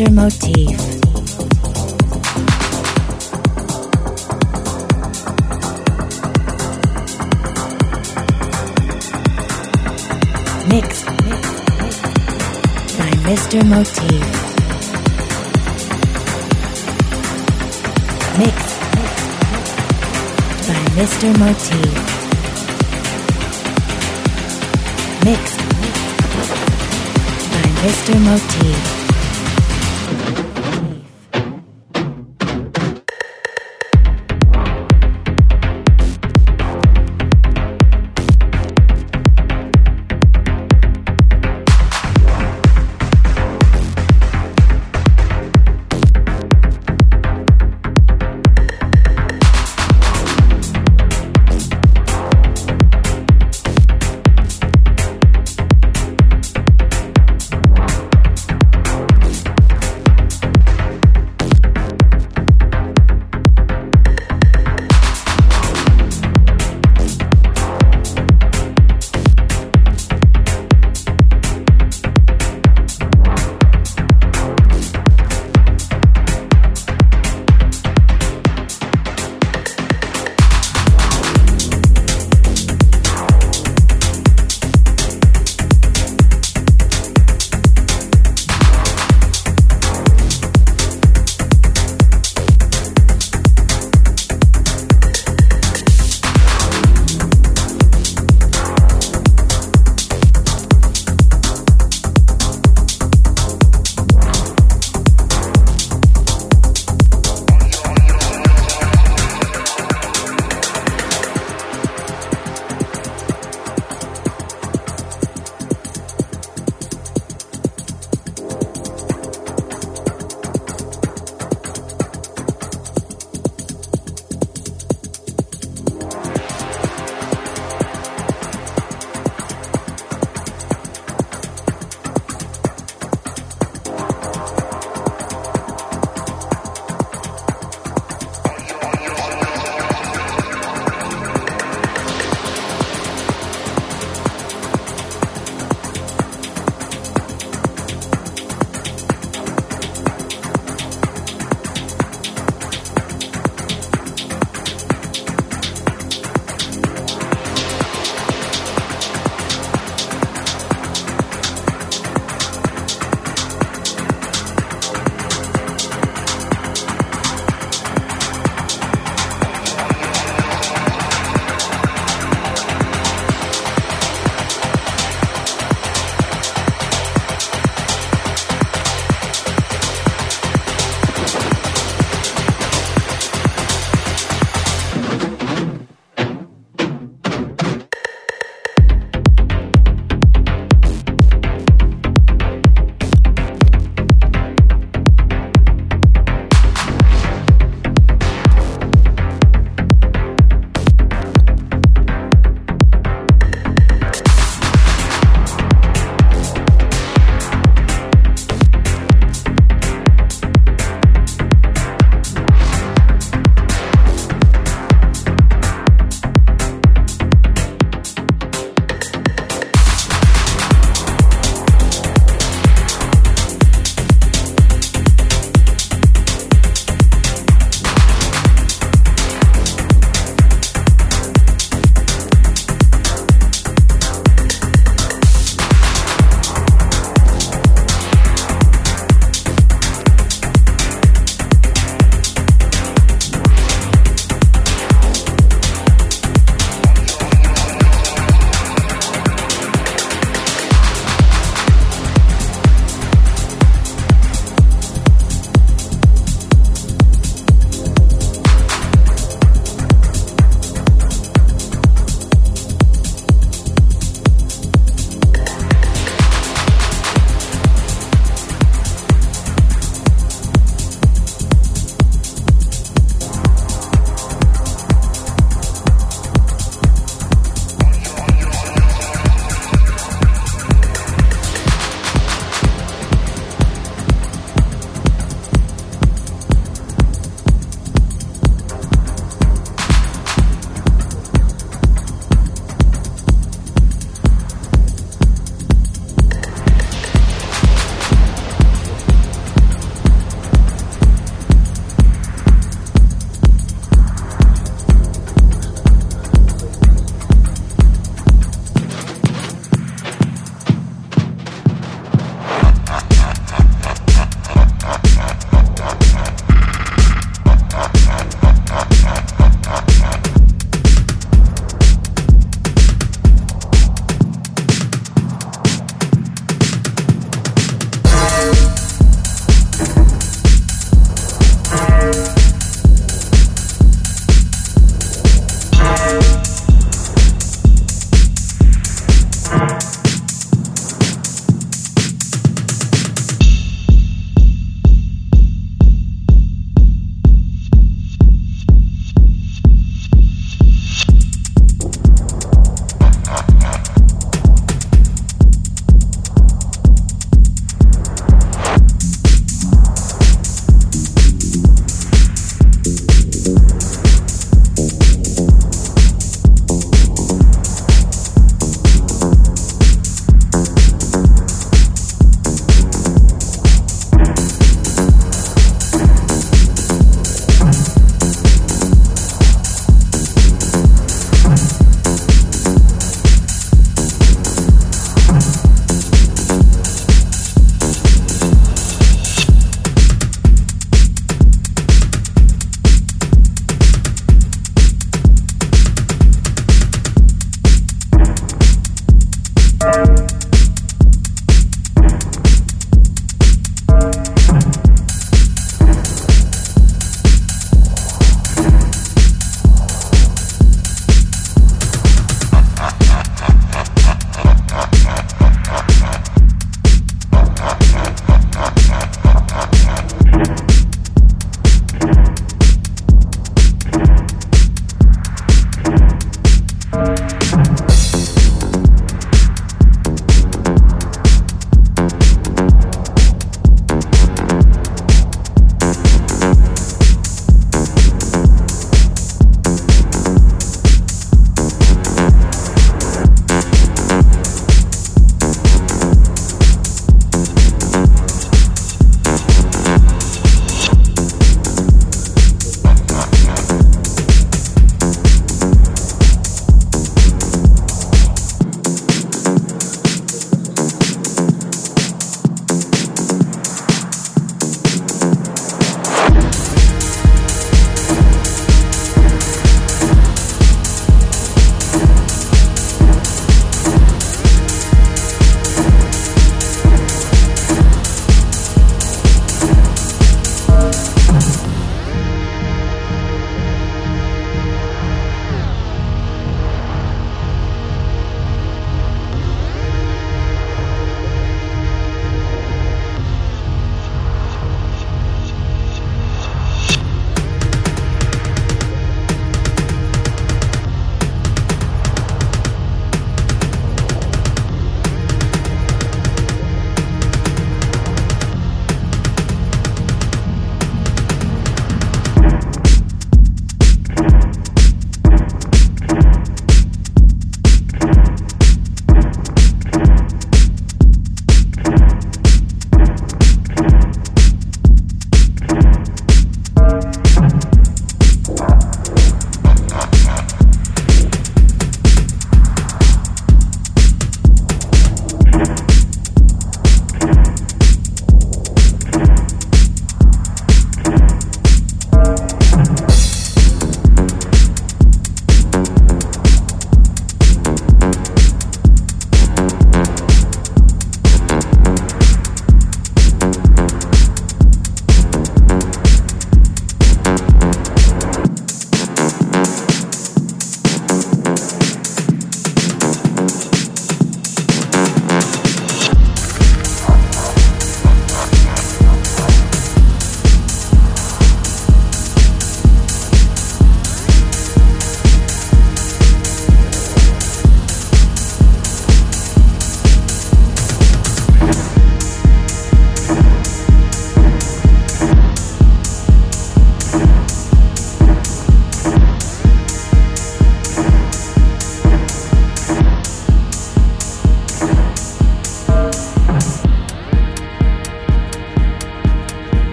Mr. Motif. Mix by Mr. Motif. Mix by Mr. Motif. Mix by Mr. Motif.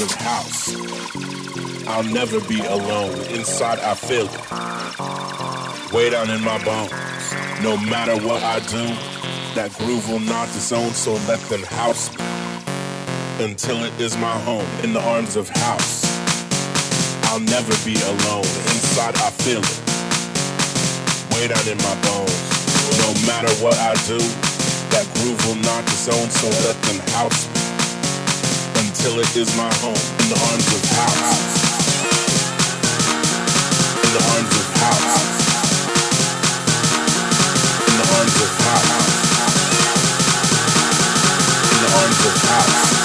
Of house. I'll never be alone. Inside I feel it. Way down in my bones. No matter what I do, that groove will not disown, so let them house me. Until it is my home, in the arms of house. I'll never be alone. Inside I feel it. Way down in my bones. No matter what I do, that groove will not disown, so let them house me until it is my home in the arms of house. In the arms of house. In the arms of house. In the arms of house.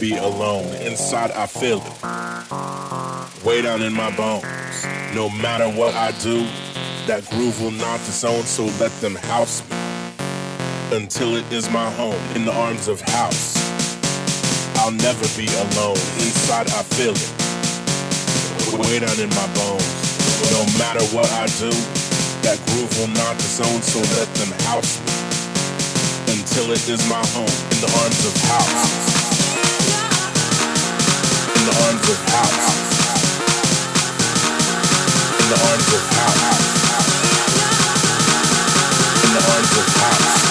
Be alone. Inside, I feel it. Way down in my bones. No matter what I do, that groove will not disown, so let them house me. Until it is my home, in the arms of house. I'll never be alone. Inside, I feel it. Way down in my bones. No matter what I do, that groove will not disown, so let them house me. Until it is my home, in the arms of house In the arms of house. In the arms of house.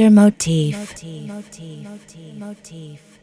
Motif. Motif. Motif. Motif.